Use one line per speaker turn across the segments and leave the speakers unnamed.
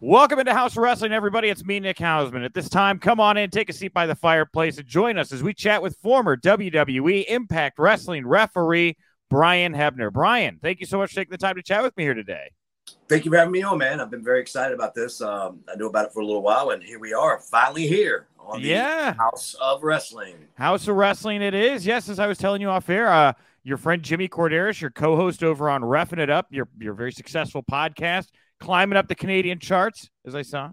Welcome into Haus of Wrestling, everybody. It's me, Nick Hausman. At this time, come on in, take a seat by the fireplace, and join us as we chat with former WWE Impact Wrestling referee Brian Hebner. Brian, thank you so much for taking the time to chat with me here today.
Thank you for having me on, man. I've been very excited about this. Um, I knew about it for a little while, and here we are, finally here on the
yeah.
Haus of Wrestling.
Haus of Wrestling, it is. Yes, as I was telling you off air, uh, your friend Jimmy Korderas, your co-host over on Reffing It Up, your your very successful podcast climbing up the Canadian charts, as I saw.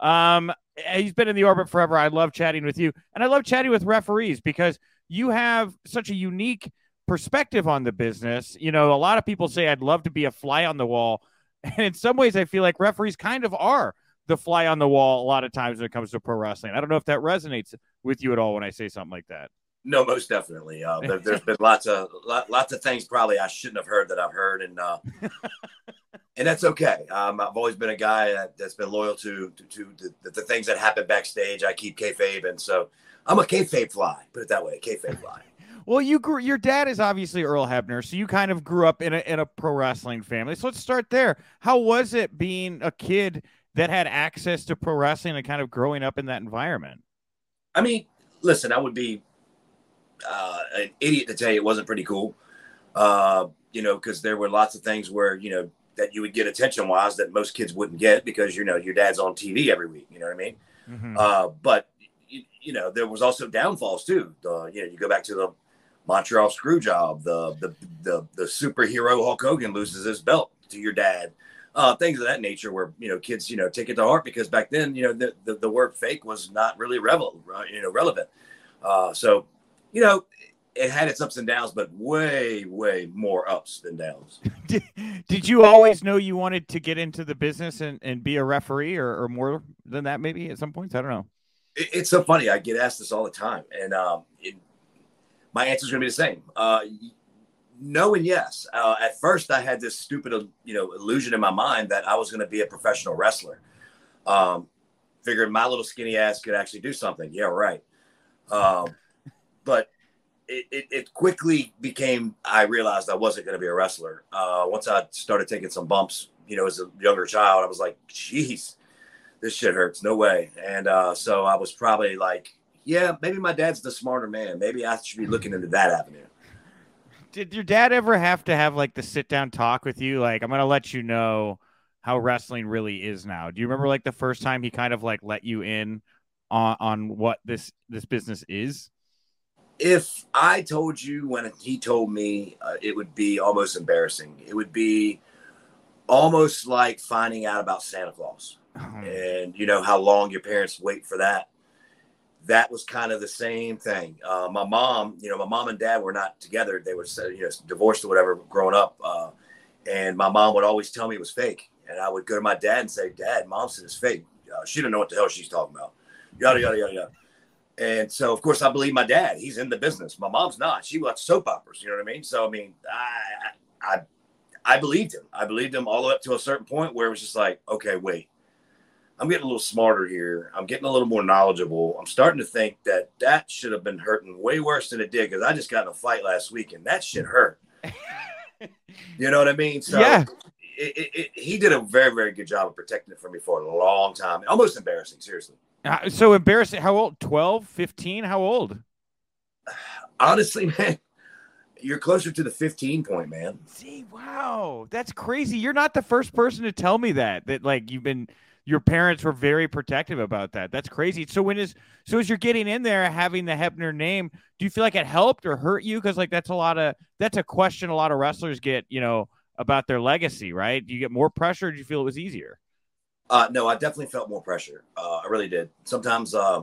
Um, he's been in the orbit forever. I love chatting with you, and I love chatting with referees because you have such a unique perspective on the business. You know, a lot of people say I'd love to be a fly on the wall, and in some ways, I feel like referees kind of are the fly on the wall a lot of times when it comes to pro wrestling. I don't know if that resonates with you at all when I say something like that.
No, most definitely. Uh, there, has been lots of lots of things probably I shouldn't have heard that I've heard, and uh, and that's okay. Um, I've always been a guy that's been loyal to to, to the, the, things that happen backstage. I keep kayfabe, and so I'm a kayfabe fly. Put it that way, kayfabe fly.
well, you grew. Your dad is obviously Earl Hebner, so you kind of grew up in a in a pro wrestling family. So let's start there. How was it being a kid that had access to pro wrestling and kind of growing up in that environment?
I mean, listen, I would be uh, an idiot to tell you it wasn't pretty cool. Uh, you know, because there were lots of things where you know that you would get attention wise that most kids wouldn't get because you know your dad's on TV every week. You know what I mean? Mm-hmm. Uh, but you, you, know there was also downfalls too. The, you know you go back to the Montreal screw job, the the the, the superhero Hulk Hogan loses his belt to your dad. Uh, things of that nature where you know kids you know take it to heart because back then you know the, the, the word fake was not really revel, you know relevant. Uh, so you know it had its ups and downs, but way, way more ups than downs.
did, did you always know you wanted to get into the business and, and be a referee or, or more than that, maybe at some points? I don't know.
It, it's so funny. I get asked this all the time. And um, it, my answer is going to be the same. Uh, no and yes. Uh, at first, I had this stupid, you know, illusion in my mind that I was going to be a professional wrestler. Um, figured my little skinny ass could actually do something. Yeah, right. Um, but it, it, it, quickly became I realized I wasn't going to be a wrestler. Uh, once I started taking some bumps, you know, as a younger child, I was like, "Jeez, this shit hurts. No way." And uh, so I was probably like, "Yeah, maybe my dad's the smarter man. Maybe I should be looking into that avenue."
Did your dad ever have to have like the sit down talk with you? Like, I'm going to let you know how wrestling really is now. Do you remember like the first time he kind of like let you in on on what this this business is?
If I told you when he told me, uh, it would be almost embarrassing. It would be almost like finding out about Santa Claus oh. and you know how long your parents wait for that. That was kind of the same thing. Uh, my mom, you know, my mom and dad were not together; they were, you know, divorced or whatever, growing up. Uh, and my mom would always tell me it was fake, and I would go to my dad and say, "Dad, mom said it's fake. Uh, she didn't know what the hell she's talking about." Yada yada yada yada. And so, of course, I believe my dad. He's in the business. My mom's not. She watched soap operas. You know what I mean? So, I mean, I, I, I believed him. I believed him all the way up to a certain point where it was just like, okay, wait, I'm getting a little smarter here. I'm getting a little more knowledgeable. I'm starting to think that that should have been hurting way worse than it did because I just got in a fight last week and that shit hurt. you know what I mean?
So, yeah.
It, it, he did a very, very good job of protecting it from me for a long time. Almost embarrassing, seriously.
Uh, so embarrassing. How old? 12, 15? How old?
Honestly, man, you're closer to the 15 point, man.
See, wow. That's crazy. You're not the first person to tell me that, that like you've been, your parents were very protective about that. That's crazy. So when is, so as you're getting in there, having the Hebner name, do you feel like it helped or hurt you? Cause like that's a lot of, that's a question a lot of wrestlers get, you know, about their legacy, right? Do you get more pressure? do you feel it was easier?
Uh, no, I definitely felt more pressure. Uh, I really did. Sometimes, uh,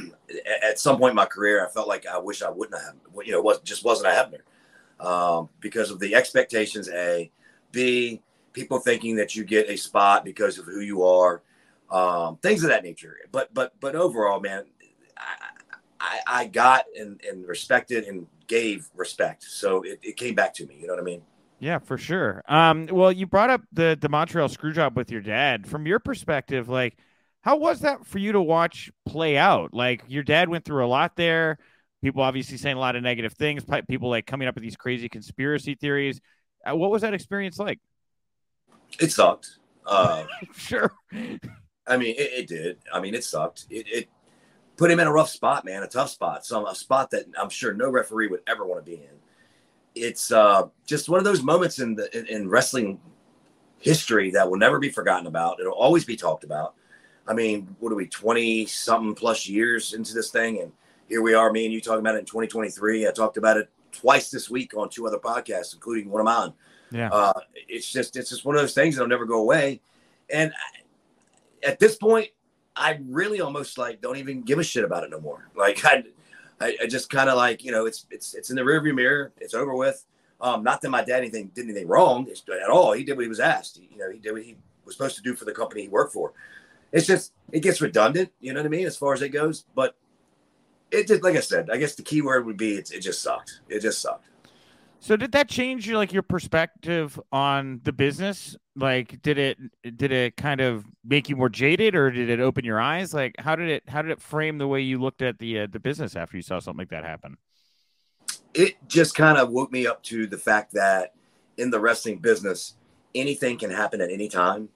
at some point in my career, I felt like I wish I wouldn't have, you know, was just wasn't a Hebner um, because of the expectations. A, B, people thinking that you get a spot because of who you are, um, things of that nature. But but but overall, man, I, I, I got and, and respected and gave respect, so it, it came back to me. You know what I mean?
Yeah, for sure. Um, well, you brought up the the Montreal screw job with your dad. From your perspective, like, how was that for you to watch play out? Like, your dad went through a lot there. People obviously saying a lot of negative things. People like coming up with these crazy conspiracy theories. Uh, what was that experience like?
It sucked. Uh,
sure.
I mean, it, it, did. I mean, it sucked. It, it, put him in a rough spot, man, a tough spot. Some a spot that I'm sure no referee would ever want to be in. It's uh, just one of those moments in the in, in wrestling history that will never be forgotten about. It'll always be talked about. I mean, what are we, 20 something plus years into this thing? And here we are, me and you talking about it in 2023. I talked about it twice this week on two other podcasts, including one of mine.
Yeah.
Uh, it's just, it's just one of those things that'll never go away. And at this point, I really almost like don't even give a shit about it no more. Like I, I, I just kind of like you know it's it's it's in the rearview mirror. It's over with. Um, not that my dad anything did anything wrong at all. He did what he was asked. He, you know, he did what he was supposed to do for the company he worked for. It's just it gets redundant. You know what I mean as far as it goes. But it did, like I said. I guess the key word would be it, it just sucked. It just sucked.
So did that change your like your perspective on the business? Like did it did it kind of make you more jaded or did it open your eyes? Like how did it how did it frame the way you looked at the uh, the business after you saw something like that happen?
It just kind of woke me up to the fact that in the wrestling business anything can happen at any time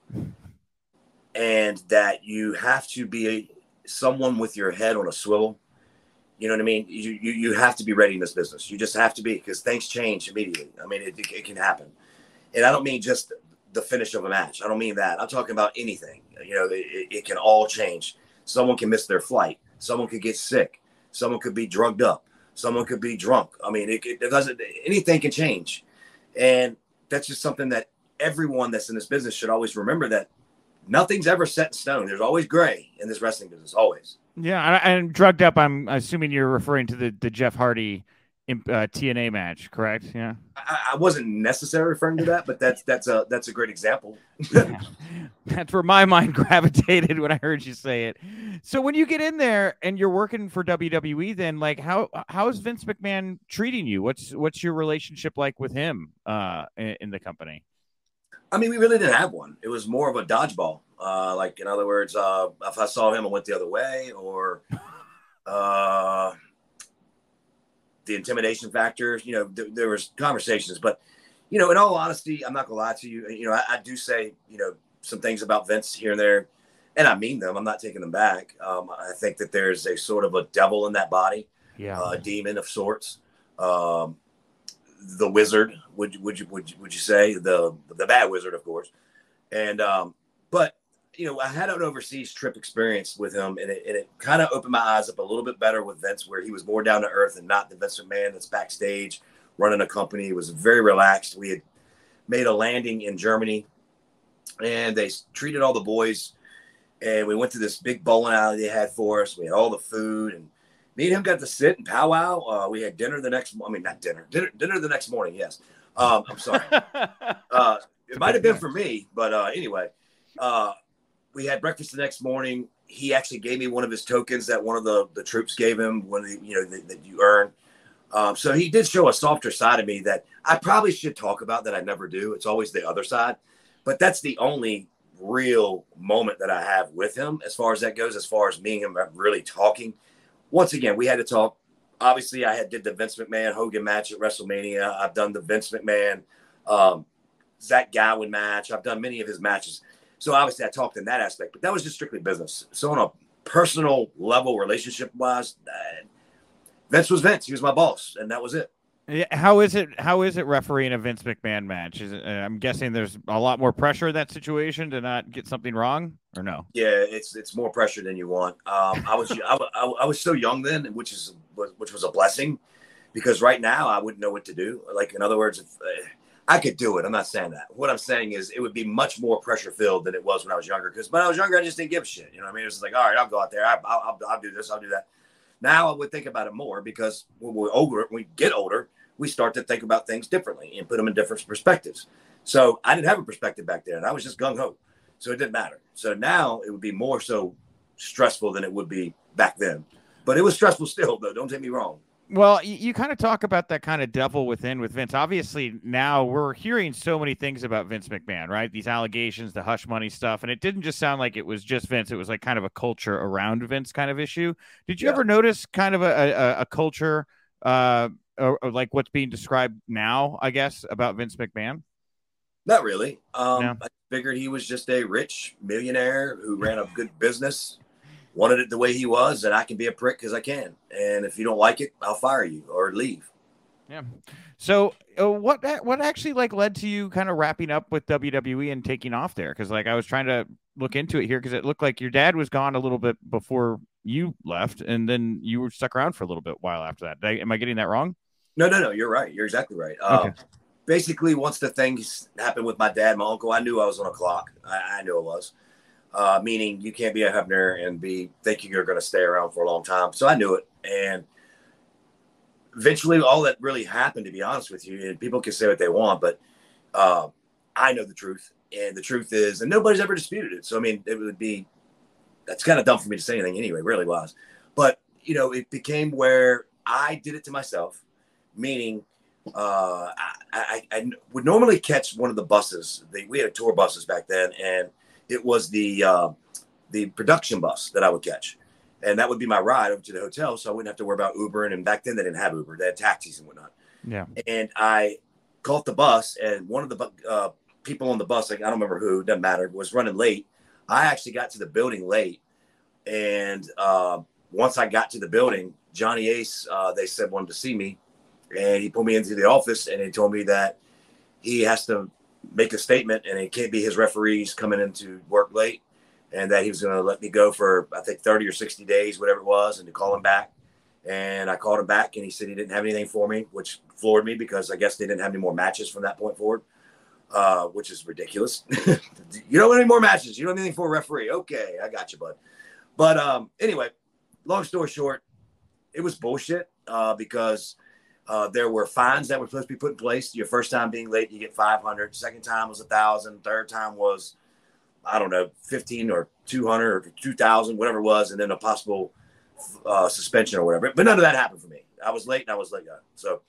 and that you have to be someone with your head on a swivel you know what I mean? You, you, you have to be ready in this business. You just have to be because things change immediately. I mean, it, it, can happen. And I don't mean just the finish of a match. I don't mean that. I'm talking about anything. You know, it, it can all change. Someone can miss their flight. Someone could get sick. Someone could be drugged up. Someone could be drunk. I mean, it, it doesn't, anything can change. And that's just something that everyone that's in this business should always remember that nothing's ever set in stone. There's always gray in this wrestling business, always.
Yeah, and drugged up. I'm assuming you're referring to the the Jeff Hardy uh, TNA match, correct? Yeah.
I, I, wasn't necessarily referring to that, but that's that's a that's a great example.
yeah. That's where my mind gravitated when I heard you say it. So when you get in there and you're working for WWE, then like how how is Vince McMahon treating you? What's what's your relationship like with him uh, in, in the company?
I mean, we really didn't have one. It was more of a dodgeball. Uh, like in other words, uh, if I saw him, I went the other way, or uh, the intimidation factor. You know, th- there was conversations, but you know, in all honesty, I'm not gonna lie to you. You know, I, I, do say you know some things about Vince here and there, and I mean them. I'm not taking them back. Um, I think that there's a sort of a devil in that body,
yeah,
a demon of sorts. Um, the wizard, would would you would you, would you say the the bad wizard, of course, and um, but you know I had an overseas trip experience with him, and it, and it kind of opened my eyes up a little bit better with Vince, where he was more down to earth and not the Vince man that's backstage running a company. He was very relaxed. We had made a landing in Germany, and they treated all the boys, and we went to this big bowling alley they had for us. We had all the food and me and him got to sit and powwow. Uh, we had dinner the next. I mean, not dinner. Dinner. Dinner the next morning. Yes. Um, I'm sorry. uh, it might have been for me, but uh, anyway, uh, we had breakfast the next morning. He actually gave me one of his tokens that one of the, the troops gave him. when the, you know that, that you earn. Um, so he did show a softer side of me that I probably should talk about that I never do. It's always the other side, but that's the only real moment that I have with him as far as that goes. As far as me and him really talking once again, we had to talk. Obviously, I had did the Vince McMahon Hogan match at WrestleMania. I've done the Vince McMahon um, Zach Gowen match. I've done many of his matches. So obviously, I talked in that aspect, but that was just strictly business. So on a personal level, relationship wise, uh, Vince was Vince. He was my boss, and that was it.
Yeah, how is it? How is it refereeing a Vince McMahon match? Is it, uh, I'm guessing there's a lot more pressure in that situation to not get something wrong, or no?
Yeah, it's it's more pressure than you want. Um, I was I, I, I, was so young then, which is which was a blessing, because right now I wouldn't know what to do. Like in other words, if, uh, I could do it. I'm not saying that. What I'm saying is it would be much more pressure filled than it was when I was younger. Because when I was younger, I just didn't give a shit. You know what I mean? It was like, all right, I'll go out there. I, will I'll do this. I'll do that. Now I would think about it more because when we're older, when we get older we start to think about things differently and put them in different perspectives. So I didn't have a perspective back then. I was just gung ho. So it didn't matter. So now it would be more so stressful than it would be back then. But it was stressful still, though. Don't take me wrong.
Well, you, you kind of talk about that kind of devil within with Vince. Obviously, now we're hearing so many things about Vince McMahon, right? These allegations, the hush money stuff, and it didn't just sound like it was just Vince. It was like kind of a culture around Vince kind of issue. Did you yeah. ever notice kind of a, a, a culture uh, or, or like what's being described now, I guess, about Vince McMahon?
Not really. Um, yeah. I figured he was just a rich millionaire who ran a good business, wanted it the way he was, and I can be a prick because I can. And if you don't like it, I'll fire you or leave.
Yeah. So uh, what what actually like led to you kind of wrapping up with WWE and taking off there? Because like I was trying to look into it here because it looked like your dad was gone a little bit before you left, and then you were stuck around for a little bit while after that. I, am I getting that wrong?
No, no, no. You're right. You're exactly right. Okay. Um, basically, once the things happened with my dad, my uncle, I knew I was on a clock. I, I knew it was. Uh, meaning you can't be a Hebner and be thinking you're going to stay around for a long time. So I knew it, and eventually, all that really happened, to be honest with you, and people can say what they want, but uh, I know the truth, and the truth is, and nobody's ever disputed it. So I mean, it would be that's kind of dumb for me to say anything anyway. Really was, but you know, it became where I did it to myself, meaning uh, I, I, I, would normally catch one of the buses. They, we had tour buses back then, and it was the uh, the production bus that I would catch, and that would be my ride over to the hotel, so I wouldn't have to worry about Uber. And back then, they didn't have Uber; they had taxis and whatnot.
Yeah.
And I caught the bus, and one of the uh, people on the bus, like I don't remember who, doesn't matter, was running late. I actually got to the building late, and uh, once I got to the building, Johnny Ace, uh, they said wanted to see me, and he pulled me into the office and he told me that he has to make a statement and it can't be his referees coming into work late and that he was going to let me go for I think 30 or 60 days, whatever it was, and to call him back. And I called him back and he said he didn't have anything for me, which floored me because I guess they didn't have any more matches from that point forward, uh, which is ridiculous. you don't want any more matches. You don't have anything for a referee. Okay, I got you, bud. But um, anyway, long story short, it was bullshit uh, because uh, there were fines that were supposed to be put in place. Your first time being late, you get 500. Second time was a thousand. Third time was, I don't know, 15 or 200 or 2000, whatever it was. And then a possible uh, suspension or whatever. But none of that happened for me. I was late and I was late. So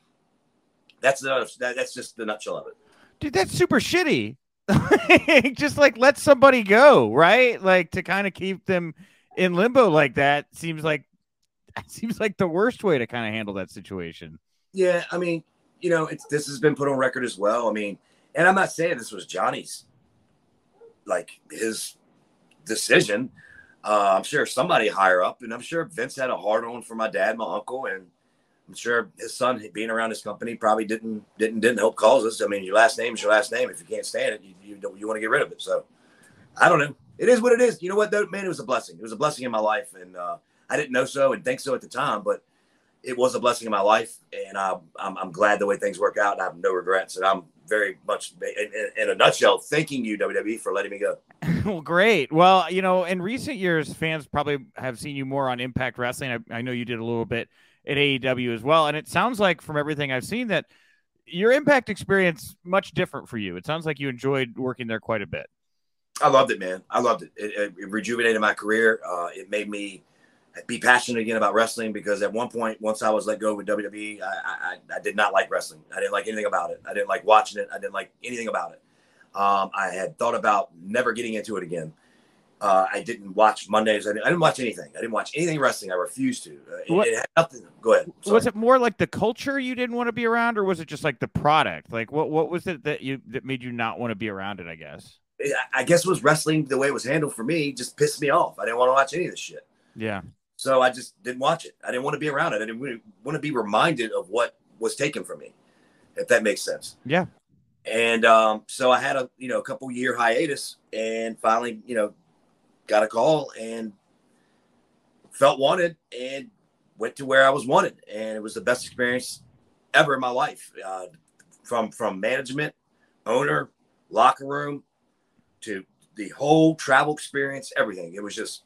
that's the, that, that's just the nutshell of it.
Dude, that's super shitty. just like let somebody go, right? Like to kind of keep them in limbo like that seems like seems like the worst way to kind of handle that situation.
Yeah, I mean, you know, it's this has been put on record as well. I mean, and I'm not saying this was Johnny's like his decision. Uh, I'm sure somebody higher up, and I'm sure Vince had a hard on for my dad, my uncle, and I'm sure his son being around his company probably didn't didn't didn't help causes. I mean, your last name is your last name. If you can't stand it, you you, you want to get rid of it. So I don't know. It is what it is. You know what though, man? It was a blessing. It was a blessing in my life, and uh, I didn't know so and think so at the time, but it was a blessing in my life, and I'm, I'm, I'm glad the way things work out. And I have no regrets, and I'm very much, in, in, a nutshell, thanking you WWE for letting me go.
well, great. Well, you know, in recent years, fans probably have seen you more on Impact Wrestling. I, I know you did a little bit at AEW as well, and it sounds like from everything I've seen that your Impact experience much different for you. It sounds like you enjoyed working there quite a bit.
I loved it, man. I loved it. It, it, it rejuvenated my career. Uh, it made me be passionate again about wrestling because at one point, once I was let go with WWE, I, I, I, did not like wrestling. I didn't like anything about it. I didn't like watching it. I didn't like anything about it. Um, I had thought about never getting into it again. Uh, I didn't watch Mondays. I didn't, I didn't, watch anything. I didn't watch anything wrestling. I refused to. Uh, it, it, had nothing. Go ahead.
Was it more like the culture you didn't want to be around, or was it just like the product? Like what what was it that you that made you not want to be around it? I guess.
I guess it was wrestling the way it was handled for me just pissed me off. I didn't want to watch any of this shit.
Yeah.
So I just didn't watch it. I didn't want to be around it. I didn't want to be reminded of what was taken from me, if that makes sense.
Yeah.
And um, so I had a you know a couple year hiatus, and finally you know got a call and felt wanted, and went to where I was wanted, and it was the best experience ever in my life. Uh, from from management, owner, locker room, to the whole travel experience, everything. It was just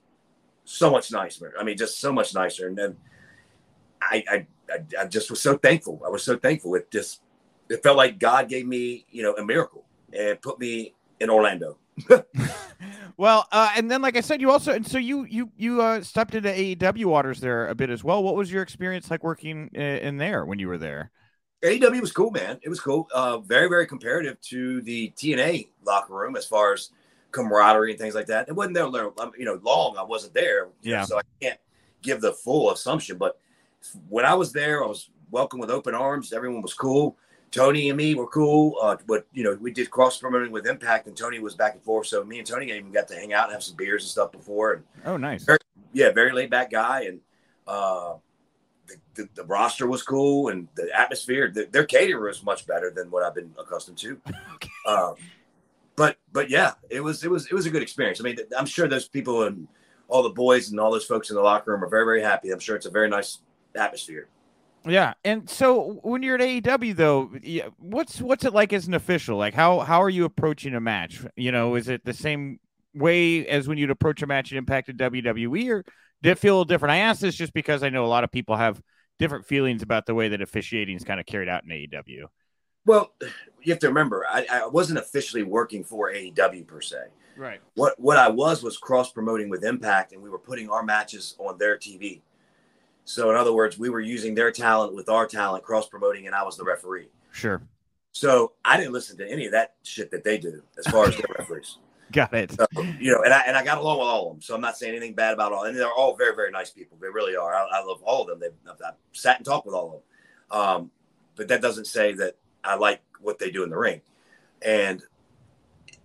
so much nicer. I mean, just so much nicer. And then I, I, I, I just was so thankful. I was so thankful. It just, it felt like God gave me, you know, a miracle and put me in Orlando.
well, uh, and then, like I said, you also, and so you, you, you uh, stepped into AEW waters there a bit as well. What was your experience like working in, in there when you were there?
AEW was cool, man. It was cool. Uh, very, very comparative to the TNA locker room as far as camaraderie and things like that. It wasn't there, you know, long. I wasn't there,
yeah.
So I can't give the full assumption. But when I was there, I was welcomed with open arms. Everyone was cool. Tony and me were cool. Uh, but you know, we did cross promoting with Impact, and Tony was back and forth. So me and Tony even got to hang out and have some beers and stuff before. And
oh, nice.
Very, yeah, very laid back guy, and uh, the, the, the, roster was cool, and the atmosphere. The, their caterer was much better than what I've been accustomed to. okay. um, but but yeah, it was it was it was a good experience. I mean, I'm sure those people and all the boys and all those folks in the locker room are very very happy. I'm sure it's a very nice atmosphere.
Yeah, and so when you're at AEW though, what's what's it like as an official? Like how how are you approaching a match? You know, is it the same way as when you'd approach a match at Impact at WWE, or did it feel a little different? I ask this just because I know a lot of people have different feelings about the way that officiating is kind of carried out in AEW.
Well, you have to remember, I, I wasn't officially working for AEW per se.
Right.
What what I was was cross promoting with Impact, and we were putting our matches on their TV. So in other words, we were using their talent with our talent, cross promoting, and I was the referee.
Sure.
So I didn't listen to any of that shit that they do as far as their referees.
Got it.
So, you know, and I and I got along with all of them, so I'm not saying anything bad about all. And they're all very very nice people. They really are. I, I love all of them. They've I've sat and talked with all of them. Um, but that doesn't say that I like what they do in the ring. And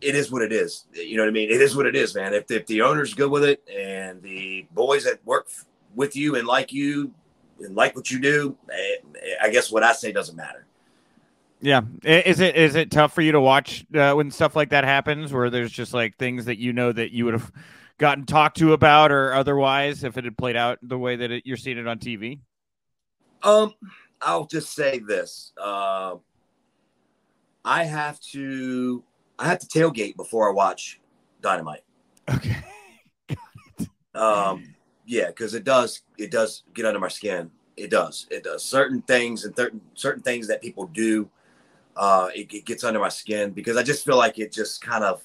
it is what it is. You know what I mean? It is what it is, man. If, if the owner's good with it and the boys that work with you and like you and like what you do, eh, I guess what I say doesn't matter.
Yeah, is it is it tough for you to watch uh, when stuff like that happens, where there's just like things that you know that you would have gotten talked to about or otherwise if it had played out the way that it, you're seeing it on TV?
Um, I'll just say this: uh, I have to I have to tailgate before I watch Dynamite.
Okay.
um, yeah, because it does it does get under my skin. It does. It does. Certain things and certain certain things that people do, uh, it, it gets under my skin because I just feel like it just kind of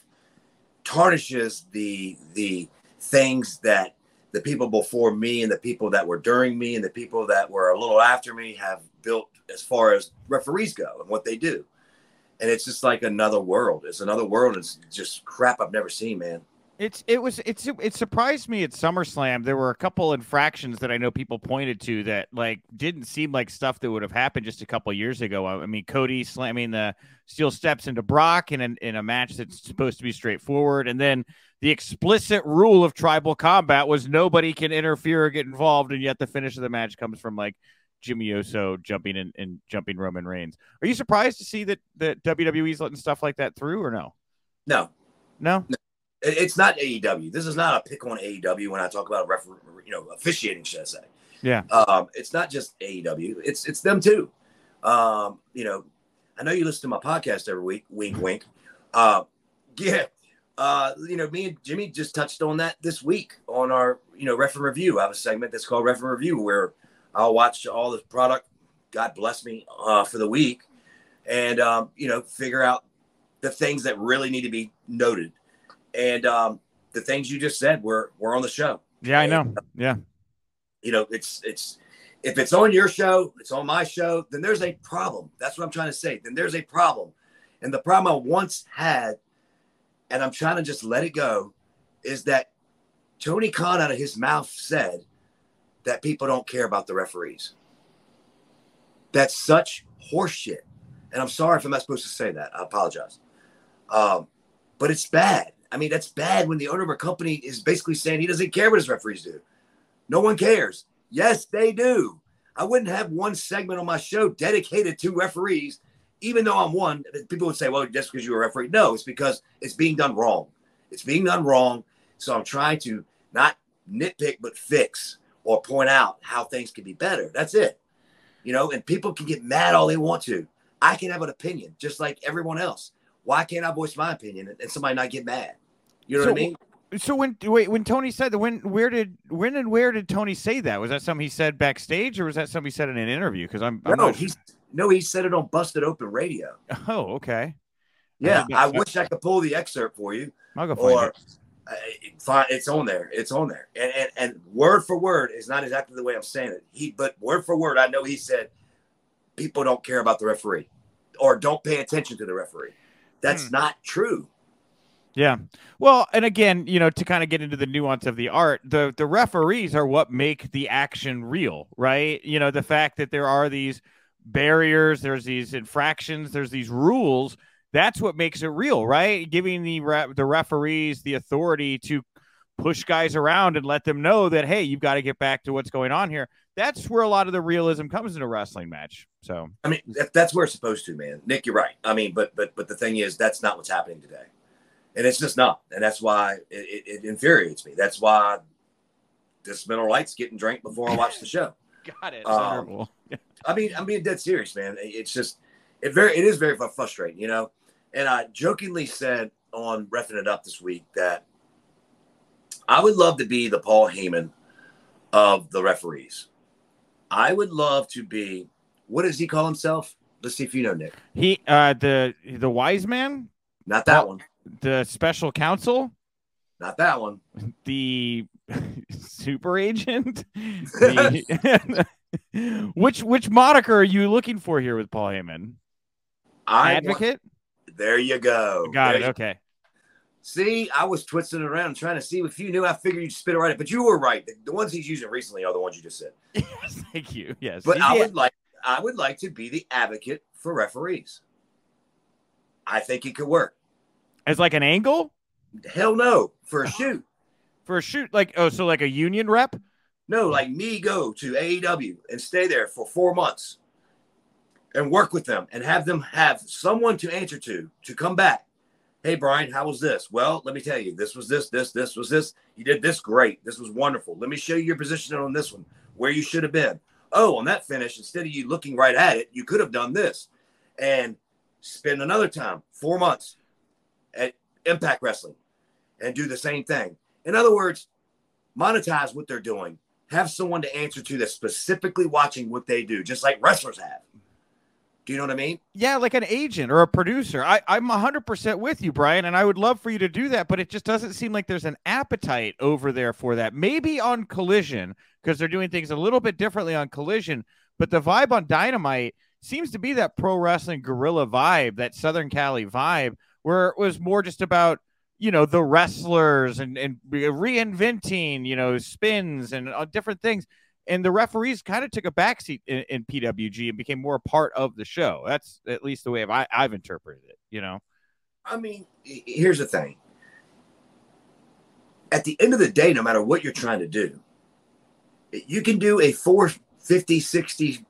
tarnishes the the things that the people before me and the people that were during me and the people that were a little after me have built as far as referees go and what they do. And it's just like another world. It's another world. It's just crap I've never seen, man.
It's it was it's it surprised me at SummerSlam. There were a couple infractions that I know people pointed to that like didn't seem like stuff that would have happened just a couple years ago. I mean, Cody slamming the steel steps into Brock in, an, in a match that's supposed to be straightforward, and then the explicit rule of tribal combat was nobody can interfere or get involved, and yet the finish of the match comes from like Jimmy Uso jumping in and jumping Roman Reigns. Are you surprised to see that that WWE's letting stuff like that through, or no?
No,
no. no.
It's not AEW. This is not a pick on AEW when I talk about refer- you know, officiating, should I say?
Yeah.
Um, it's not just AEW. It's it's them too. Um, you know, I know you listen to my podcast every week. Wink, wink. Uh, yeah. Uh, you know, me and Jimmy just touched on that this week on our, you know, ref and review. I have a segment that's called ref and review where I'll watch all the product. God bless me uh, for the week, and um, you know, figure out the things that really need to be noted and um, the things you just said were were on the show.
Yeah, I know. Yeah,
you know, it's it's if it's on your show, it's on my show, then there's a problem. That's what I'm trying to say. Then there's a problem, and the problem I once had, and I'm trying to just let it go, is that Tony Khan out of his mouth said that people don't care about the referees. That's such horseshit. And I'm sorry if I'm not supposed to say that. I apologize. Um, but it's bad. I mean, that's bad when the owner of a company is basically saying he doesn't care what his referees do. No one cares. Yes, they do. I wouldn't have one segment on my show dedicated to referees, even though I'm one. People would say, well, just because you're a referee. No, it's because it's being done wrong. It's being done wrong. So I'm trying to not nitpick, but fix or point out how things can be better. That's it. You know, and people can get mad all they want to. I can have an opinion just like everyone else. Why can't I voice my opinion and somebody not get mad? You know so, what I mean?
So when wait when Tony said that when where did when and where did Tony say that? Was that something he said backstage or was that something he said in an interview? Because I'm, I'm
no he's no he said it on Busted Open Radio.
Oh okay.
Yeah, I, I wish I could pull the excerpt for you.
I'll go find or,
it. Uh, it's on there. It's on there, and, and and word for word is not exactly the way I'm saying it. He, but word for word, I know he said people don't care about the referee or don't pay attention to the referee. That's hmm. not true.
Yeah. Well, and again, you know, to kind of get into the nuance of the art, the the referees are what make the action real, right? You know, the fact that there are these barriers, there's these infractions, there's these rules. That's what makes it real, right? Giving the re- the referees the authority to push guys around and let them know that hey, you've got to get back to what's going on here. That's where a lot of the realism comes in a wrestling match. So
I mean, that's where it's supposed to, man. Nick, you're right. I mean, but but but the thing is, that's not what's happening today, and it's just not, and that's why it, it, it infuriates me. That's why this Miller Lite's getting drank before I watch the show.
Got it. Um,
I mean, I'm being dead serious, man. It's just it very it is very frustrating, you know. And I jokingly said on refing it up this week that I would love to be the Paul Heyman of the referees. I would love to be what does he call himself? Let's see if you know, Nick.
He uh the the wise man?
Not that one.
The special counsel?
Not that one.
The super agent? The, which which moniker are you looking for here with Paul Heyman?
I
Advocate?
Want, there you go.
Got
there
it. Okay.
See, I was twisting around trying to see if you knew. I figured you'd spit it right, but you were right. The, the, ones he's using recently are the ones you just said.
Thank you. Yes,
but I would like, I would like to be the advocate for referees. I think it could work
as like an angle.
Hell no, for a shoot.
for a shoot, like oh, so like a union rep.
No, like me go to AEW and stay there for four months and work with them and have them have someone to answer to to come back Hey, Brian, how was this? Well, let me tell you, this was this, this, this was this. You did this great. This was wonderful. Let me show you your positioning on this one, where you should have been. Oh, on that finish, instead of you looking right at it, you could have done this and spend another time, four months at Impact Wrestling and do the same thing. In other words, monetize what they're doing. Have someone to answer to that's specifically watching what they do, just like wrestlers have. Do you know what I mean?
Yeah, like an agent or a producer. I, I'm 100% with you, Brian, and I would love for you to do that, but it just doesn't seem like there's an appetite over there for that. Maybe on Collision, because they're doing things a little bit differently on Collision, but the vibe on Dynamite seems to be that pro wrestling guerrilla vibe, that Southern Cali vibe, where it was more just about you know the wrestlers and and reinventing you know spins and uh, different things and the referees kind of took a backseat in, in, PWG and became more a part of the show. That's at least the way I, I've interpreted it. You know,
I mean, here's the thing. At the end of the day, no matter what you're trying to do, you can do a 450, 60,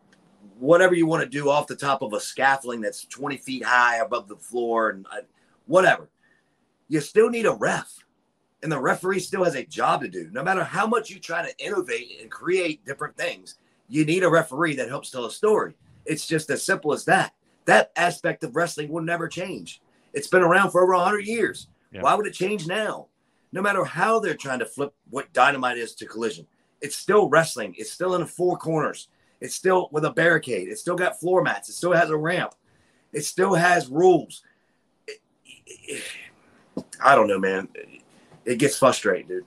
whatever you want to do off the top of a scaffolding that's 20 feet high above the floor and uh, whatever. You still need a ref and the referee still has a job to do. No matter how much you try to innovate and create different things, you need a referee that helps tell a story. It's just as simple as that. That aspect of wrestling will never change. It's been around for over 100 years. Yeah. Why would it change now? No matter how they're trying to flip what dynamite is to collision, it's still wrestling. It's still in the four corners. It's still with a barricade. It still got floor mats. It still has a ramp. It still has rules. It, it, I don't know, man it gets frustrating, dude.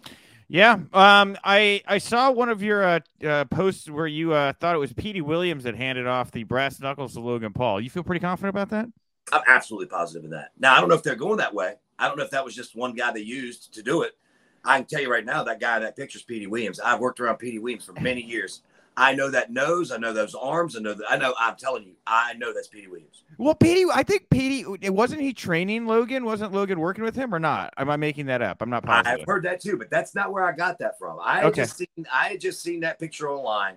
Yeah, um, I I saw one of your uh, uh, posts where you uh, thought it was Petey Williams that handed off the brass knuckles to Logan Paul. You feel pretty confident about that?
I'm absolutely positive in that. Now I don't know if they're going that way. I don't know if that was just one guy they used to do it. I can tell you right now that guy in that picture's Petey Williams. I've worked around Petey Williams for many years. I know that nose. I know those arms. I know that. I know. I'm telling you, I know that's Petey Williams.
Well, Petey, I think Petey wasn't he training Logan? Wasn't Logan working with him or not? Am I making that up? I'm not positive.
I've heard that too, but that's not where I got that from. I okay. just seen. I had just seen that picture online,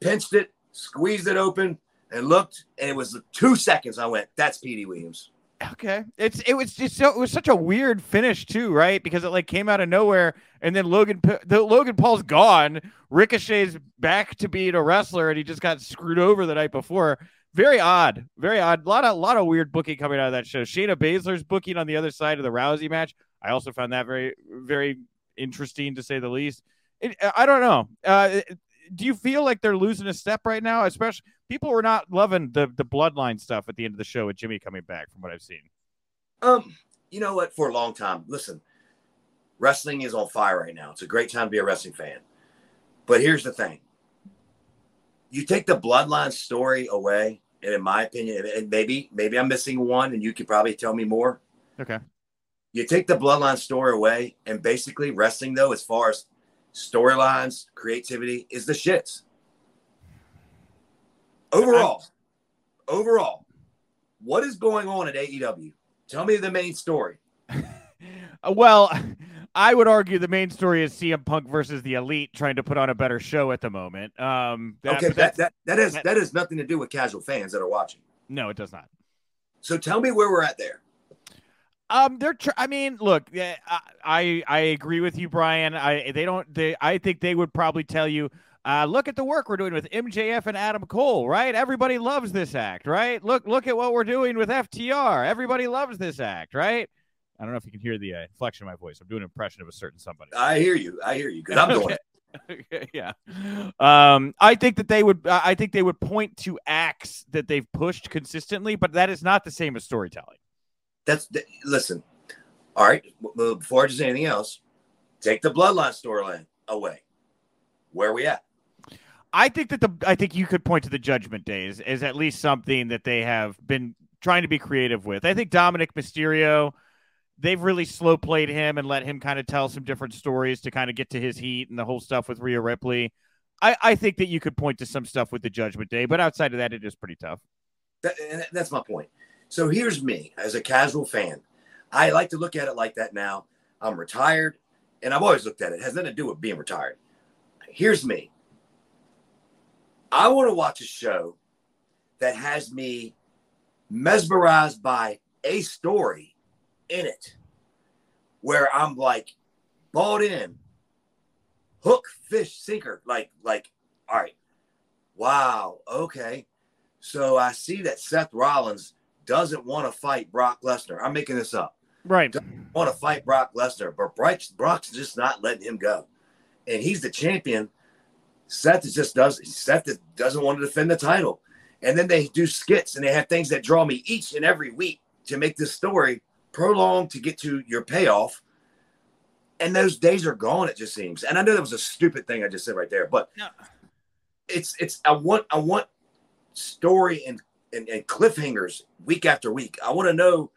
pinched it, squeezed it open, and looked, and it was two seconds. I went, "That's Petey Williams."
Okay, it's it was just so it was such a weird finish too, right? Because it like came out of nowhere, and then Logan the Logan Paul's gone. Ricochet's back to being a wrestler, and he just got screwed over the night before. Very odd, very odd. A lot of a lot of weird booking coming out of that show. Shayna Baszler's booking on the other side of the Rousey match. I also found that very very interesting to say the least. It, I don't know. Uh, do you feel like they're losing a step right now? Especially people were not loving the the bloodline stuff at the end of the show with Jimmy coming back, from what I've seen.
Um, you know what? For a long time, listen, wrestling is on fire right now. It's a great time to be a wrestling fan. But here's the thing: you take the bloodline story away, and in my opinion, and maybe maybe I'm missing one, and you could probably tell me more.
Okay.
You take the bloodline story away, and basically wrestling, though, as far as storylines, creativity, is the shits. Overall, overall, what is going on at AEW? Tell me the main story.
well, I would argue the main story is CM Punk versus the Elite trying to put on a better show at the moment. Um,
that, okay, that, that that has that, that has nothing to do with casual fans that are watching.
No, it does not.
So tell me where we're at there.
Um, they're. Tr- I mean, look, I I agree with you, Brian. I they don't. They I think they would probably tell you. Uh, look at the work we're doing with MJF and Adam Cole, right? Everybody loves this act, right? Look, look at what we're doing with FTR. Everybody loves this act, right? I don't know if you can hear the uh, inflection of my voice. I'm doing an impression of a certain somebody.
I hear you. I hear you because I'm doing
it. yeah. Um, I think that they would. I think they would point to acts that they've pushed consistently, but that is not the same as storytelling.
That's listen. All right. Before I do anything else, take the bloodline storyline away. Where are we at?
I think that the I think you could point to the Judgment Days as at least something that they have been trying to be creative with. I think Dominic Mysterio, they've really slow played him and let him kind of tell some different stories to kind of get to his heat and the whole stuff with Rhea Ripley. I, I think that you could point to some stuff with the Judgment Day, but outside of that, it is pretty tough.
That, that's my point. So here's me as a casual fan. I like to look at it like that now. I'm retired, and I've always looked at it. It has nothing to do with being retired. Here's me. I want to watch a show that has me mesmerized by a story in it where I'm like bought in, hook, fish, sinker. Like, like, all right, wow, okay. So I see that Seth Rollins doesn't want to fight Brock Lesnar. I'm making this up.
Right.
Doesn't want to fight Brock Lesnar, but Brock's, Brock's just not letting him go. And he's the champion. Seth just does Seth doesn't want to defend the title. And then they do skits and they have things that draw me each and every week to make this story prolonged to get to your payoff. And those days are gone, it just seems. And I know that was a stupid thing I just said right there, but no. it's it's I want I want story and and, and cliffhangers week after week. I want to know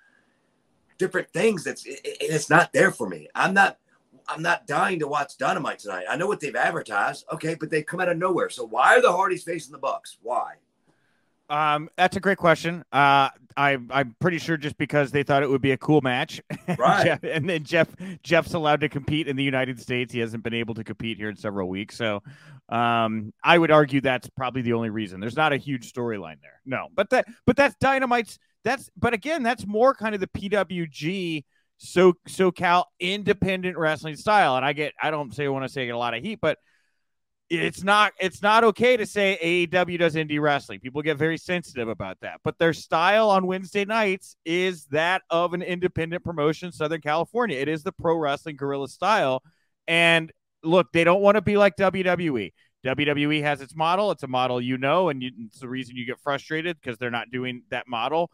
different things. That's and it's not there for me. I'm not I'm not dying to watch Dynamite tonight. I know what they've advertised, okay, but they come out of nowhere. So why are the Hardys facing the Bucks? Why?
Um, that's a great question. Uh, I, I'm pretty sure just because they thought it would be a cool match,
right?
Jeff, and then Jeff Jeff's allowed to compete in the United States. He hasn't been able to compete here in several weeks, so um, I would argue that's probably the only reason. There's not a huge storyline there, no. But that, but that's Dynamite's. That's, but again, that's more kind of the PWG so SoCal independent wrestling style. And I get, I don't say I want to say get a lot of heat, but it's not it's not okay to say AEW does indie wrestling. People get very sensitive about that. But their style on Wednesday nights is that of an independent promotion, Southern California. It is the pro wrestling guerrilla style. And look, they don't want to be like WWE. WWE has its model. It's a model you know, and you, it's the reason you get frustrated because they're not doing that model.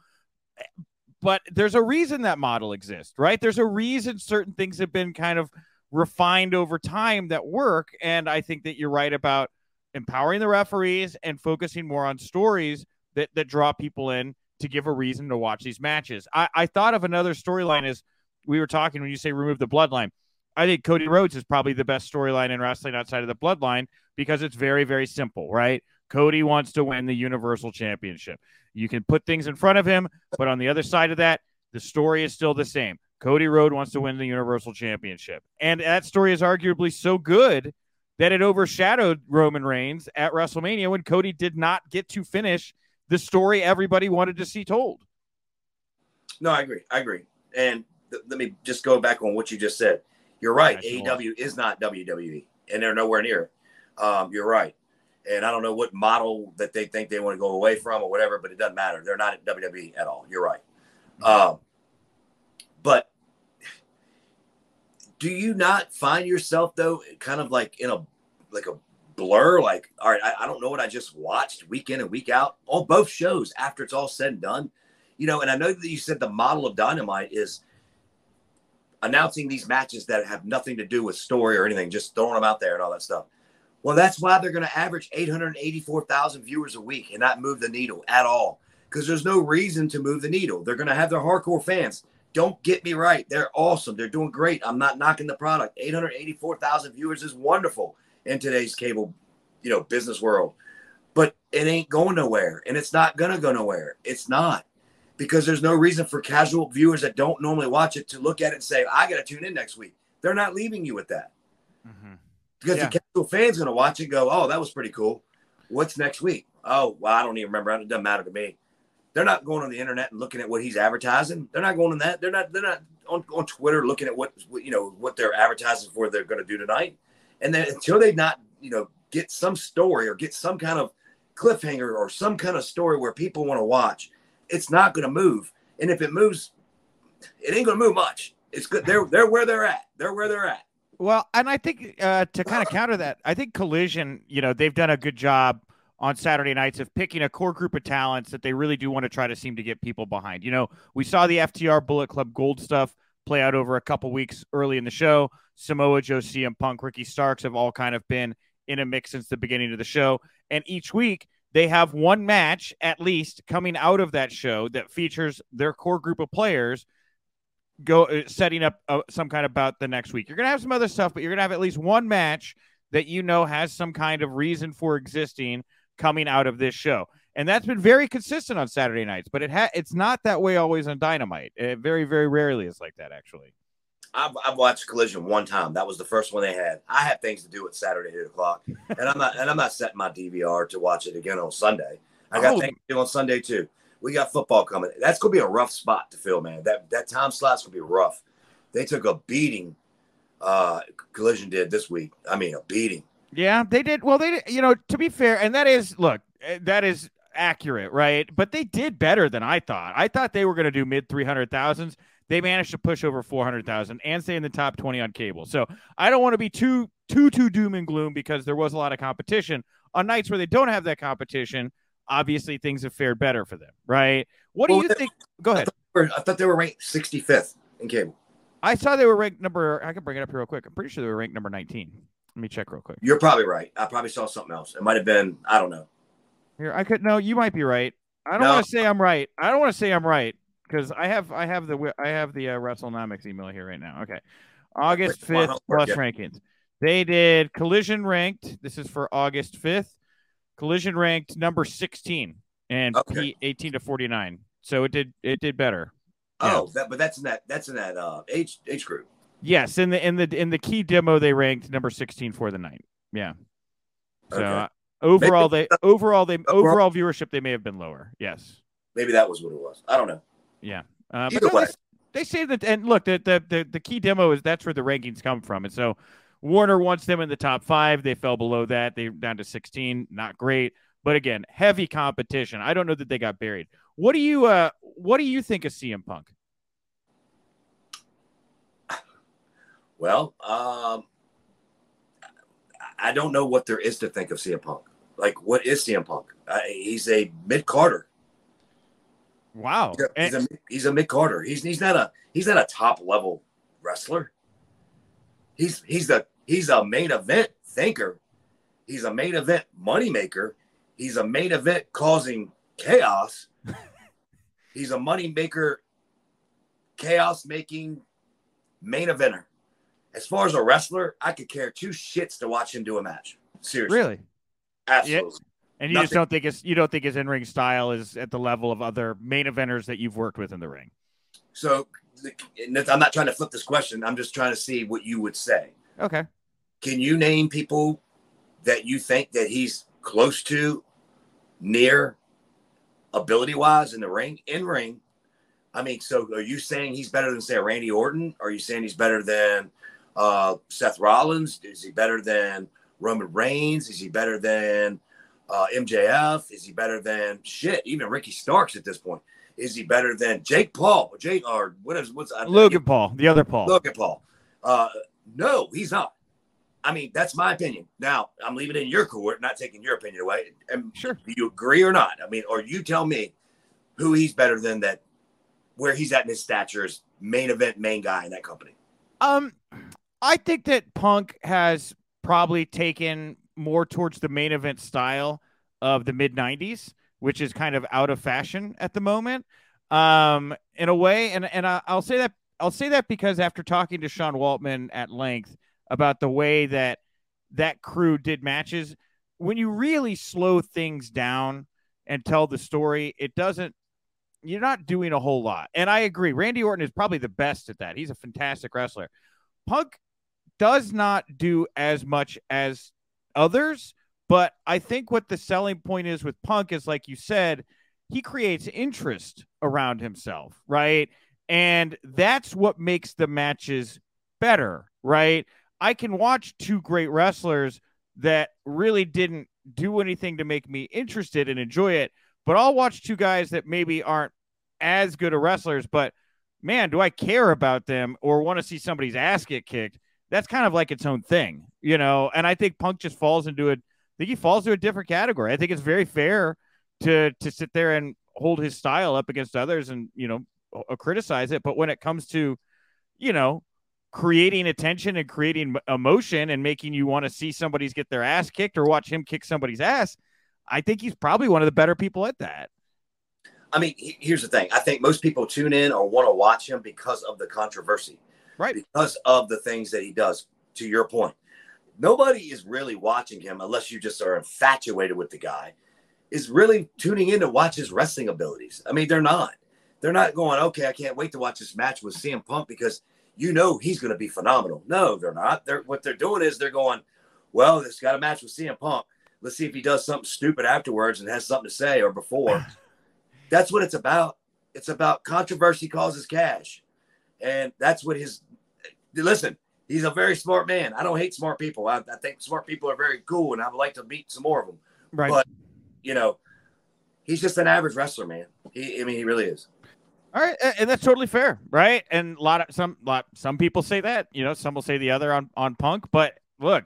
But there's a reason that model exists, right? There's a reason certain things have been kind of refined over time that work. And I think that you're right about empowering the referees and focusing more on stories that, that draw people in to give a reason to watch these matches. I, I thought of another storyline as we were talking when you say remove the bloodline. I think Cody Rhodes is probably the best storyline in wrestling outside of the bloodline because it's very, very simple, right? Cody wants to win the Universal Championship. You can put things in front of him, but on the other side of that, the story is still the same. Cody Rhodes wants to win the Universal Championship. And that story is arguably so good that it overshadowed Roman Reigns at WrestleMania when Cody did not get to finish the story everybody wanted to see told.
No, I agree. I agree. And th- let me just go back on what you just said. You're right. AEW is not WWE, and they're nowhere near it. Um, you're right. And I don't know what model that they think they want to go away from or whatever, but it doesn't matter. They're not at WWE at all. You're right. Um, but do you not find yourself though, kind of like in a like a blur? Like, all right, I, I don't know what I just watched week in and week out on both shows after it's all said and done. You know, and I know that you said the model of dynamite is announcing these matches that have nothing to do with story or anything, just throwing them out there and all that stuff. Well, that's why they're going to average 884,000 viewers a week and not move the needle at all because there's no reason to move the needle. They're going to have their hardcore fans. Don't get me right. They're awesome. They're doing great. I'm not knocking the product. 884,000 viewers is wonderful in today's cable, you know, business world. but it ain't going nowhere and it's not going to go nowhere. It's not because there's no reason for casual viewers that don't normally watch it to look at it and say, I got to tune in next week. They're not leaving you with that. Mm-hmm. Because yeah. the casual fan's going to watch it and go, oh, that was pretty cool. What's next week? Oh, well, I don't even remember. It doesn't matter to me. They're not going on the internet and looking at what he's advertising. They're not going on that. They're not. They're not on, on Twitter looking at what you know what they're advertising for. They're going to do tonight. And then until they not you know get some story or get some kind of cliffhanger or some kind of story where people want to watch, it's not going to move. And if it moves, it ain't going to move much. It's good. They're they're where they're at. They're where they're at.
Well, and I think uh, to kind of counter that, I think Collision, you know, they've done a good job on Saturday nights of picking a core group of talents that they really do want to try to seem to get people behind. You know, we saw the FTR Bullet Club Gold stuff play out over a couple weeks early in the show. Samoa Joe, CM Punk, Ricky Starks have all kind of been in a mix since the beginning of the show. And each week they have one match at least coming out of that show that features their core group of players go uh, setting up uh, some kind of bout the next week. You're going to have some other stuff, but you're going to have at least one match that you know has some kind of reason for existing coming out of this show. And that's been very consistent on Saturday nights, but it ha- it's not that way always on Dynamite. It very, very rarely is like that, actually.
I've, I've watched Collision one time. That was the first one they had. I have things to do at Saturday eight o'clock, and I'm not and I'm not setting my DVR to watch it again on Sunday. I got oh. things to do on Sunday too. We got football coming. That's gonna be a rough spot to fill, man. That that time slot's gonna be rough. They took a beating. Uh, Collision did this week. I mean, a beating.
Yeah, they did. Well, they did. You know, to be fair, and that is look, eh, that is accurate, right? But they did better than I thought. I thought they were going to do mid three hundred thousands. They managed to push over four hundred thousand and stay in the top twenty on cable. So I don't want to be too too too doom and gloom because there was a lot of competition on nights where they don't have that competition. Obviously, things have fared better for them, right? What well, do you think? Go ahead.
I thought, I thought they were ranked sixty fifth in cable.
I saw they were ranked number. I can bring it up here real quick. I'm pretty sure they were ranked number nineteen. Let me check real quick.
You're probably right. I probably saw something else. It might have been. I don't know.
Here, I could. No, you might be right. I don't no. want to say I'm right. I don't want to say I'm right because I have I have the I have the uh, WrestleNomics email here right now. Okay, August fifth plus rankings. They did Collision ranked. This is for August fifth. Collision ranked number sixteen and okay. P eighteen to forty nine. So it did it did better.
Oh, yeah. that, but that's in that that's in that uh, age age group.
Yes, in the in the in the key demo they ranked number 16 for the night. Yeah. So okay. uh, overall maybe, they overall they overall viewership they may have been lower. Yes.
Maybe that was what it was. I don't know.
Yeah. Uh, Either way. They, they say that and look the, the the the key demo is that's where the rankings come from. And so Warner wants them in the top 5. They fell below that. They down to 16. Not great. But again, heavy competition. I don't know that they got buried. What do you uh what do you think of CM Punk?
Well, um, I don't know what there is to think of CM Punk. Like, what is CM Punk? Uh, he's a mid carder.
Wow,
he's a, he's a mid carder. He's he's not a he's not a top level wrestler. He's he's the he's a main event thinker. He's a main event moneymaker. He's a main event causing chaos. he's a moneymaker, chaos making main eventer as far as a wrestler, I could care two shits to watch him do a match. Seriously.
Really?
Absolutely.
And you Nothing. just don't think his you don't think his in ring style is at the level of other main eventers that you've worked with in the ring.
So I'm not trying to flip this question. I'm just trying to see what you would say.
Okay.
Can you name people that you think that he's close to, near, ability wise in the ring? In ring. I mean, so are you saying he's better than say Randy Orton? Are you saying he's better than uh, Seth Rollins? Is he better than Roman Reigns? Is he better than uh, MJF? Is he better than shit? Even Ricky Starks at this point. Is he better than Jake Paul? Jake or what is what's
Logan Paul? The other Paul.
Logan Paul. Uh, no, he's not. I mean, that's my opinion. Now, I'm leaving it in your court, not taking your opinion away. And
sure.
Do you agree or not? I mean, or you tell me who he's better than that, where he's at in his stature as main event main guy in that company.
Um, I think that Punk has probably taken more towards the main event style of the mid 90s, which is kind of out of fashion at the moment. Um, in a way, and and I, I'll say that I'll say that because after talking to Sean Waltman at length about the way that that crew did matches, when you really slow things down and tell the story, it doesn't you're not doing a whole lot. And I agree. Randy Orton is probably the best at that. He's a fantastic wrestler. Punk does not do as much as others, but I think what the selling point is with Punk is like you said, he creates interest around himself, right? And that's what makes the matches better, right? I can watch two great wrestlers that really didn't do anything to make me interested and enjoy it, but I'll watch two guys that maybe aren't as good of wrestlers, but man, do I care about them or want to see somebody's ass get kicked? That's kind of like its own thing, you know. And I think Punk just falls into it. I think he falls to a different category. I think it's very fair to to sit there and hold his style up against others and you know uh, criticize it. But when it comes to you know creating attention and creating emotion and making you want to see somebody's get their ass kicked or watch him kick somebody's ass, I think he's probably one of the better people at that.
I mean, here's the thing. I think most people tune in or want to watch him because of the controversy,
right?
Because of the things that he does. To your point, nobody is really watching him unless you just are infatuated with the guy. Is really tuning in to watch his wrestling abilities. I mean, they're not. They're not going. Okay, I can't wait to watch this match with CM Punk because you know he's going to be phenomenal. No, they're not. They're what they're doing is they're going. Well, this got a match with CM Punk. Let's see if he does something stupid afterwards and has something to say or before. That's what it's about. It's about controversy causes cash. And that's what his listen, he's a very smart man. I don't hate smart people. I, I think smart people are very cool and I would like to meet some more of them.
Right.
But you know, he's just an average wrestler, man. He, I mean, he really is.
All right, and that's totally fair, right? And a lot of some lot some people say that, you know, some will say the other on on Punk, but look,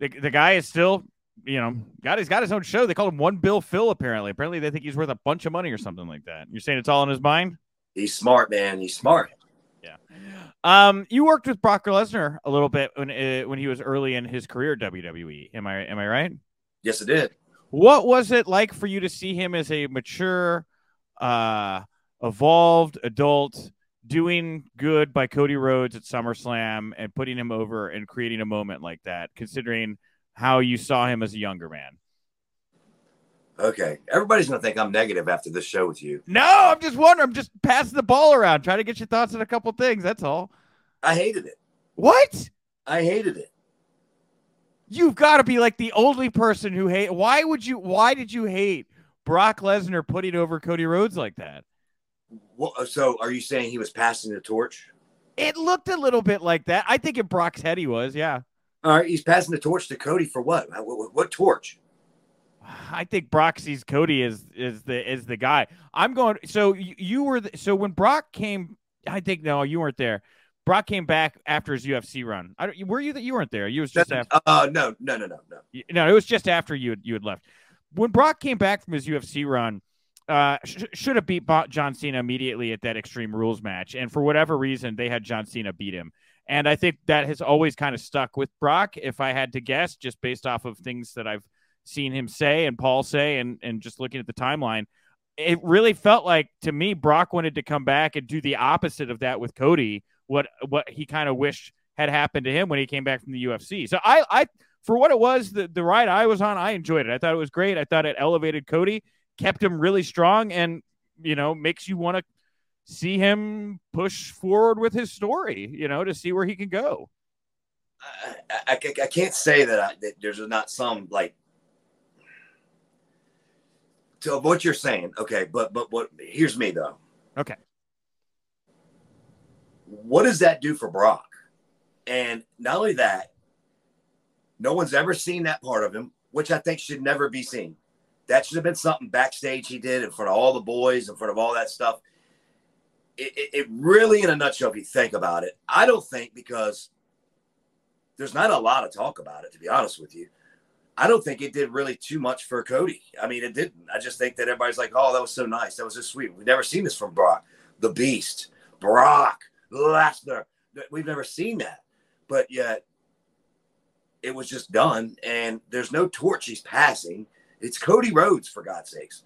the, the guy is still you know, got he's got his own show. They call him One Bill Phil. Apparently, apparently they think he's worth a bunch of money or something like that. You're saying it's all in his mind?
He's smart, man. He's smart.
Yeah. Um, you worked with Brock Lesnar a little bit when uh, when he was early in his career WWE. Am I am I right?
Yes, it did.
What was it like for you to see him as a mature, uh, evolved adult? doing good by Cody Rhodes at SummerSlam and putting him over and creating a moment like that, considering how you saw him as a younger man.
Okay. Everybody's to think I'm negative after this show with you.
No, I'm just wondering. I'm just passing the ball around, trying to get your thoughts on a couple things. That's all.
I hated it.
What?
I hated it.
You've got to be like the only person who hate. Why would you? Why did you hate Brock Lesnar putting over Cody Rhodes like that?
Well, uh, so are you saying he was passing the torch?
It looked a little bit like that. I think in Brock's head he was, yeah.
All right, he's passing the torch to Cody for what? What, what torch?
I think Brock sees Cody as is the is the guy. I'm going. So you, you were the, so when Brock came. I think no, you weren't there. Brock came back after his UFC run. I don't, were you that you weren't there? You was just
That's,
after.
Uh, no, no, no, no, no.
No, it was just after you had, you had left. When Brock came back from his UFC run, uh, sh- should have beat John Cena immediately at that Extreme Rules match, and for whatever reason, they had John Cena beat him. And I think that has always kind of stuck with Brock, if I had to guess, just based off of things that I've seen him say and Paul say, and, and just looking at the timeline. It really felt like to me, Brock wanted to come back and do the opposite of that with Cody, what what he kind of wished had happened to him when he came back from the UFC. So I, I for what it was, the, the ride I was on, I enjoyed it. I thought it was great. I thought it elevated Cody, kept him really strong, and you know, makes you want to see him push forward with his story, you know, to see where he can go.
I, I, I can't say that, I, that there's not some like to what you're saying. Okay, but but what here's me though.
Okay.
What does that do for Brock? And not only that, no one's ever seen that part of him, which I think should never be seen. That should have been something backstage he did in front of all the boys, in front of all that stuff it, it, really, in a nutshell, if you think about it, I don't think because there's not a lot of talk about it, to be honest with you. I don't think it did really too much for Cody. I mean, it didn't. I just think that everybody's like, oh, that was so nice. That was so sweet. We've never seen this from Brock, the Beast, Brock, Lesnar. We've never seen that. But yet, it was just done, and there's no torch he's passing. It's Cody Rhodes, for God's sakes.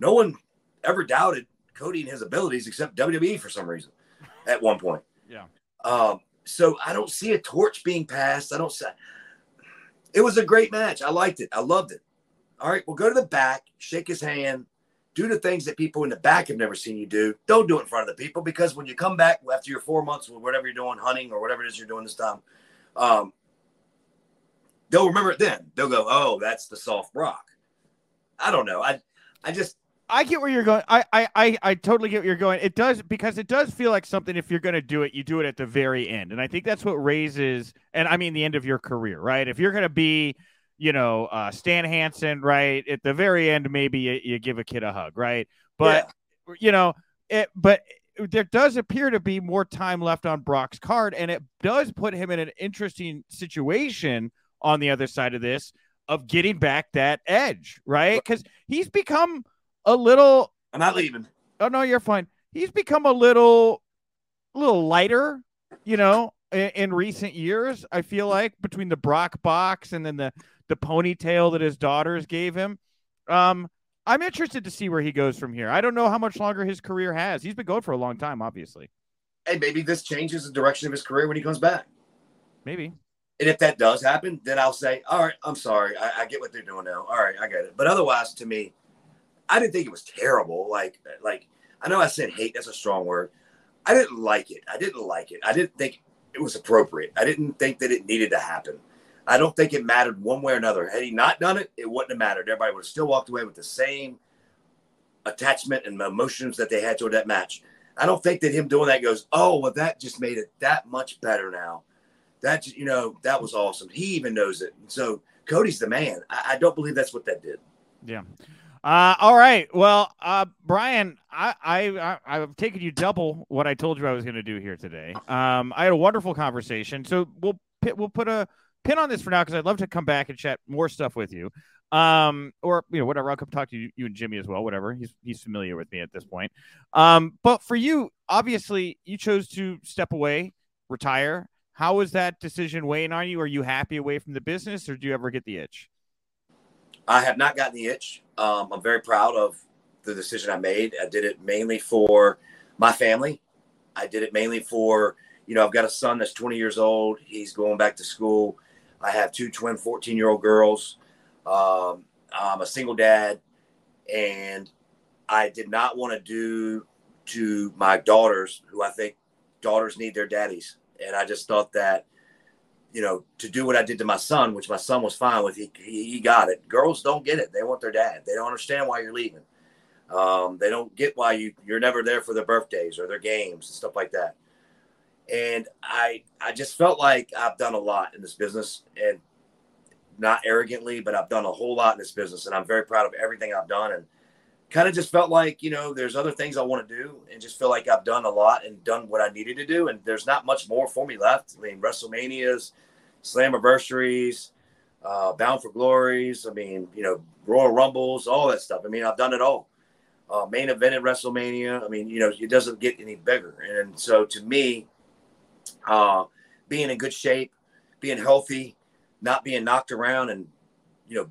No one ever doubted Cody and his abilities except WWE for some reason at one point.
Yeah.
Um, so I don't see a torch being passed. I don't see. It was a great match. I liked it. I loved it. All right, well, go to the back, shake his hand, do the things that people in the back have never seen you do. Don't do it in front of the people because when you come back after your four months with whatever you're doing, hunting or whatever it is you're doing this time, um, they'll remember it then. They'll go, "Oh, that's the soft Brock." I don't know. I, I just
I get where you're going. I, I, I, I totally get where you're going. It does because it does feel like something. If you're going to do it, you do it at the very end, and I think that's what raises. And I mean the end of your career, right? If you're going to be, you know, uh, Stan Hansen, right? At the very end, maybe you, you give a kid a hug, right? But yeah. you know, it. But there does appear to be more time left on Brock's card, and it does put him in an interesting situation on the other side of this of getting back that edge, right? Because he's become a little.
I'm not leaving.
Oh no, you're fine. He's become a little, a little lighter, you know, in, in recent years. I feel like between the Brock box and then the the ponytail that his daughters gave him. Um, I'm interested to see where he goes from here. I don't know how much longer his career has. He's been going for a long time, obviously.
And maybe this changes the direction of his career when he comes back.
Maybe.
And if that does happen, then I'll say, all right, I'm sorry. I, I, get what they're doing now. All right, I get it. But otherwise, to me, I didn't think it was terrible. Like, like I know I said hate, that's a strong word. I didn't like it. I didn't like it. I didn't think it was appropriate. I didn't think that it needed to happen. I don't think it mattered one way or another. Had he not done it, it wouldn't have mattered. Everybody would have still walked away with the same attachment and emotions that they had toward that match. I don't think that him doing that goes, oh, well, that just made it that much better now that you know that was awesome. He even knows it. So Cody's the man. I, I don't believe that's what that did.
Yeah. Uh, all right. Well, uh, Brian, I, I, I, have taken you double what I told you I was going to do here today. Um, I had a wonderful conversation. So we'll we'll put a pin on this for now because I'd love to come back and chat more stuff with you. Um, or you know whatever. I'll come talk to you, you and Jimmy as well. Whatever. He's he's familiar with me at this point. Um, but for you, obviously, you chose to step away, retire, how was that decision weighing on you? Are you happy away from the business, or do you ever get the itch?
I have not gotten the itch. Um, I'm very proud of the decision I made. I did it mainly for my family. I did it mainly for, you know, I've got a son that's 20 years old. He's going back to school. I have two twin 14 year old girls. Um, I'm a single dad. And I did not want to do to my daughters, who I think daughters need their daddies and I just thought that, you know, to do what I did to my son, which my son was fine with, he, he, he got it. Girls don't get it. They want their dad. They don't understand why you're leaving. Um, they don't get why you you're never there for their birthdays or their games and stuff like that. And I I just felt like I've done a lot in this business and not arrogantly, but I've done a whole lot in this business and I'm very proud of everything I've done. And kind of just felt like you know there's other things I want to do, and just feel like I've done a lot and done what I needed to do, and there's not much more for me left. I mean, WrestleManias, Slammiversaries, uh, Bound for Glories. I mean, you know, Royal Rumbles, all that stuff. I mean, I've done it all. Uh, main event at WrestleMania. I mean, you know, it doesn't get any bigger, and so to me, uh, being in good shape, being healthy, not being knocked around, and you know,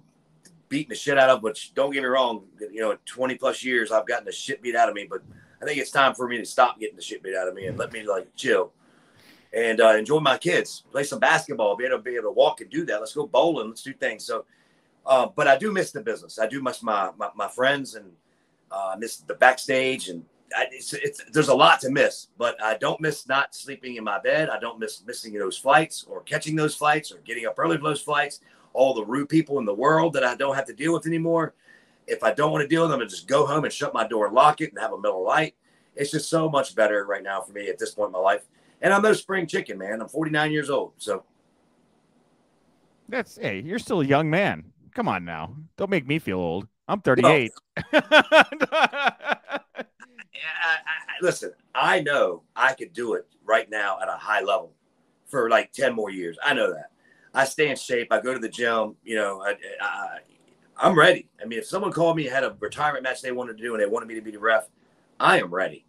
beating the shit out of. Which don't get me wrong, you know, 20 plus years I've gotten the shit beat out of me, but I think it's time for me to stop getting the shit beat out of me and let me like chill and uh, enjoy my kids, play some basketball, be able to be able to walk and do that. Let's go bowling, let's do things. So, uh, but I do miss the business. I do miss my my, my friends and uh, miss the backstage and. I, it's, it's, there's a lot to miss, but I don't miss not sleeping in my bed. I don't miss missing those flights or catching those flights or getting up early for those flights all the rude people in the world that I don't have to deal with anymore. If I don't want to deal with them, I just go home and shut my door and lock it and have a Miller Lite. It's just so much better right now for me at this point in my life. And I'm no spring chicken, man. I'm 49 years old. So
that's hey, you're still a young man. Come on now. Don't make me feel old. I'm 38. Well,
I, I, listen, I know I could do it right now at a high level for like 10 more years. I know that. I stay in shape. I go to the gym. You know, I, I, I'm ready. I mean, if someone called me had a retirement match they wanted to do and they wanted me to be the ref, I am ready,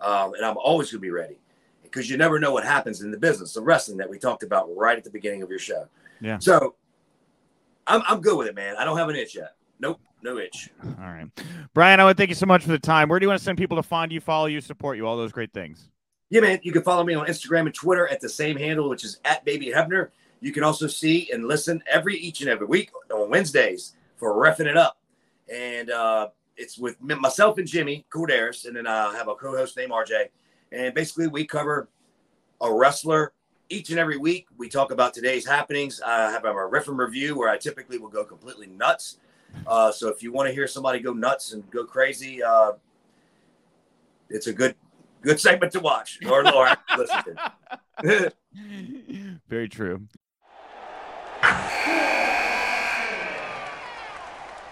um, and I'm always going to be ready because you never know what happens in the business the wrestling that we talked about right at the beginning of your show.
Yeah.
So I'm I'm good with it, man. I don't have an itch yet. Nope, no itch.
All right, Brian. I want to thank you so much for the time. Where do you want to send people to find you, follow you, support you, all those great things?
Yeah, man. You can follow me on Instagram and Twitter at the same handle, which is at Baby Hebner. You can also see and listen every each and every week on Wednesdays, for refing it up, and uh, it's with myself and Jimmy Korderas, and then I have a co-host named RJ, and basically we cover a wrestler each and every week. We talk about today's happenings. I have a riff and review where I typically will go completely nuts. Uh, so if you want to hear somebody go nuts and go crazy, uh, it's a good good segment to watch or, or listen to.
Very true.